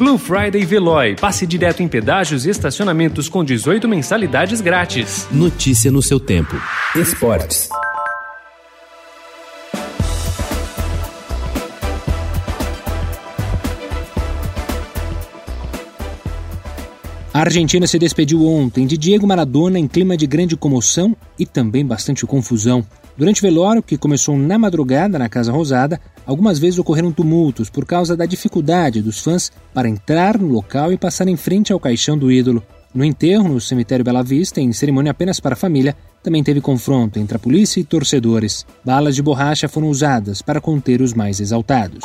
Blue Friday Veloy. Passe direto em pedágios e estacionamentos com 18 mensalidades grátis. Notícia no seu tempo. Esportes. A Argentina se despediu ontem de Diego Maradona em clima de grande comoção e também bastante confusão. Durante o velório, que começou na madrugada na Casa Rosada, algumas vezes ocorreram tumultos por causa da dificuldade dos fãs para entrar no local e passar em frente ao caixão do ídolo. No enterro, no cemitério Bela Vista, em cerimônia apenas para a família, também teve confronto entre a polícia e torcedores. Balas de borracha foram usadas para conter os mais exaltados.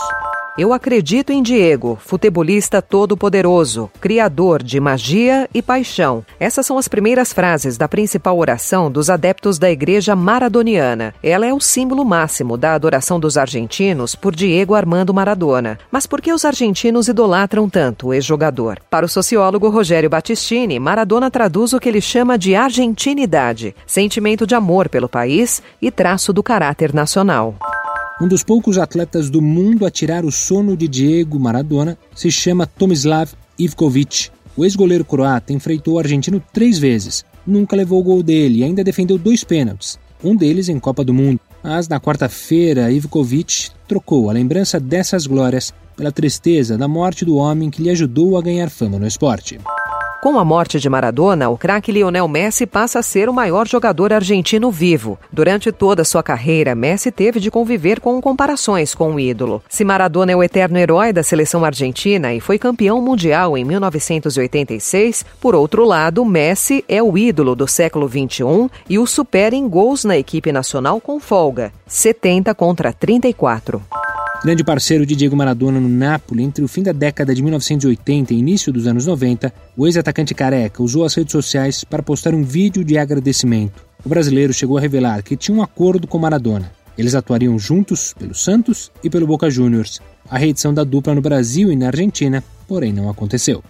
Eu acredito em Diego, futebolista todo-poderoso, criador de magia e paixão. Essas são as primeiras frases da principal oração dos adeptos da Igreja Maradoniana. Ela é o símbolo máximo da adoração dos argentinos por Diego Armando Maradona. Mas por que os argentinos idolatram tanto o ex-jogador? Para o sociólogo Rogério Battistini, Maradona traduz o que ele chama de argentinidade, sentimento de amor pelo país e traço do caráter nacional. Um dos poucos atletas do mundo a tirar o sono de Diego Maradona se chama Tomislav Ivkovic. O ex-goleiro croata enfrentou o argentino três vezes. Nunca levou o gol dele e ainda defendeu dois pênaltis, um deles em Copa do Mundo. Mas na quarta-feira, Ivkovic trocou a lembrança dessas glórias pela tristeza da morte do homem que lhe ajudou a ganhar fama no esporte. Com a morte de Maradona, o craque Lionel Messi passa a ser o maior jogador argentino vivo. Durante toda sua carreira, Messi teve de conviver com comparações com o ídolo. Se Maradona é o eterno herói da seleção argentina e foi campeão mundial em 1986, por outro lado, Messi é o ídolo do século XXI e o supera em gols na equipe nacional com folga, 70 contra 34. Grande parceiro de Diego Maradona no Napoli entre o fim da década de 1980 e início dos anos 90, o ex-atacante careca usou as redes sociais para postar um vídeo de agradecimento. O brasileiro chegou a revelar que tinha um acordo com Maradona. Eles atuariam juntos pelo Santos e pelo Boca Juniors. A reedição da dupla no Brasil e na Argentina, porém, não aconteceu.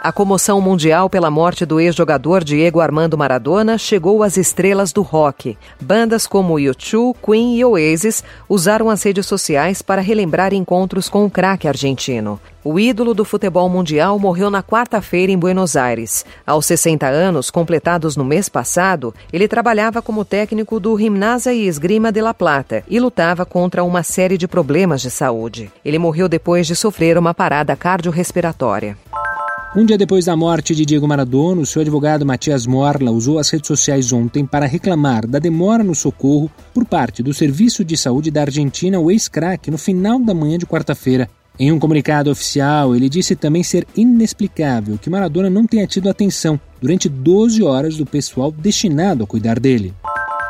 A comoção mundial pela morte do ex-jogador Diego Armando Maradona chegou às estrelas do rock. Bandas como U2, Queen e Oasis usaram as redes sociais para relembrar encontros com o craque argentino. O ídolo do futebol mundial morreu na quarta-feira em Buenos Aires. Aos 60 anos, completados no mês passado, ele trabalhava como técnico do Gimnasia e Esgrima de La Plata e lutava contra uma série de problemas de saúde. Ele morreu depois de sofrer uma parada cardiorrespiratória. Um dia depois da morte de Diego Maradona, o seu advogado Matias Morla usou as redes sociais ontem para reclamar da demora no socorro por parte do Serviço de Saúde da Argentina, o ex-crack, no final da manhã de quarta-feira. Em um comunicado oficial, ele disse também ser inexplicável que Maradona não tenha tido atenção durante 12 horas do pessoal destinado a cuidar dele.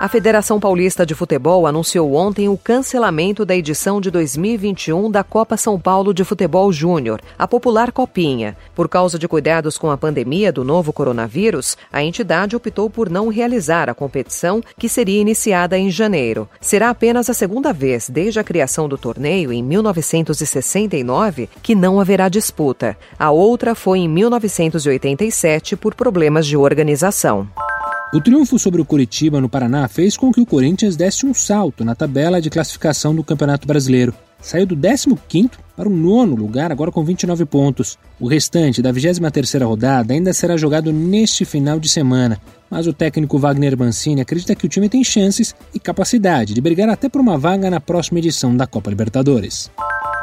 A Federação Paulista de Futebol anunciou ontem o cancelamento da edição de 2021 da Copa São Paulo de Futebol Júnior, a popular Copinha. Por causa de cuidados com a pandemia do novo coronavírus, a entidade optou por não realizar a competição, que seria iniciada em janeiro. Será apenas a segunda vez desde a criação do torneio, em 1969, que não haverá disputa. A outra foi em 1987 por problemas de organização. O triunfo sobre o Curitiba no Paraná fez com que o Corinthians desse um salto na tabela de classificação do Campeonato Brasileiro. Saiu do 15º para o nono lugar, agora com 29 pontos. O restante da 23ª rodada ainda será jogado neste final de semana, mas o técnico Wagner Mancini acredita que o time tem chances e capacidade de brigar até por uma vaga na próxima edição da Copa Libertadores.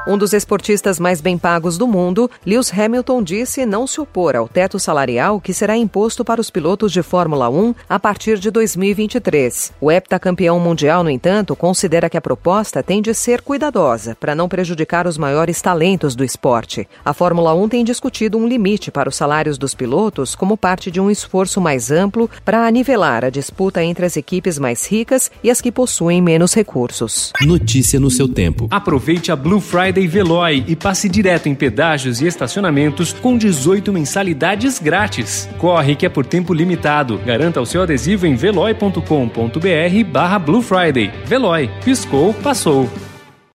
Um dos esportistas mais bem pagos do mundo, Lewis Hamilton disse não se opor ao teto salarial que será imposto para os pilotos de Fórmula 1 a partir de 2023. O heptacampeão mundial, no entanto, considera que a proposta tem de ser cuidadosa para não prejudicar os maiores talentos do esporte. A Fórmula 1 tem discutido um limite para os salários dos pilotos como parte de um esforço mais amplo para nivelar a disputa entre as equipes mais ricas e as que possuem menos recursos. Notícia no seu tempo. Aproveite a Blue Friday Friday Veloy e passe direto em pedágios e estacionamentos com 18 mensalidades grátis. Corre que é por tempo limitado. Garanta o seu adesivo em veloy.com.br barra Blue Friday. Veloy. Piscou, passou.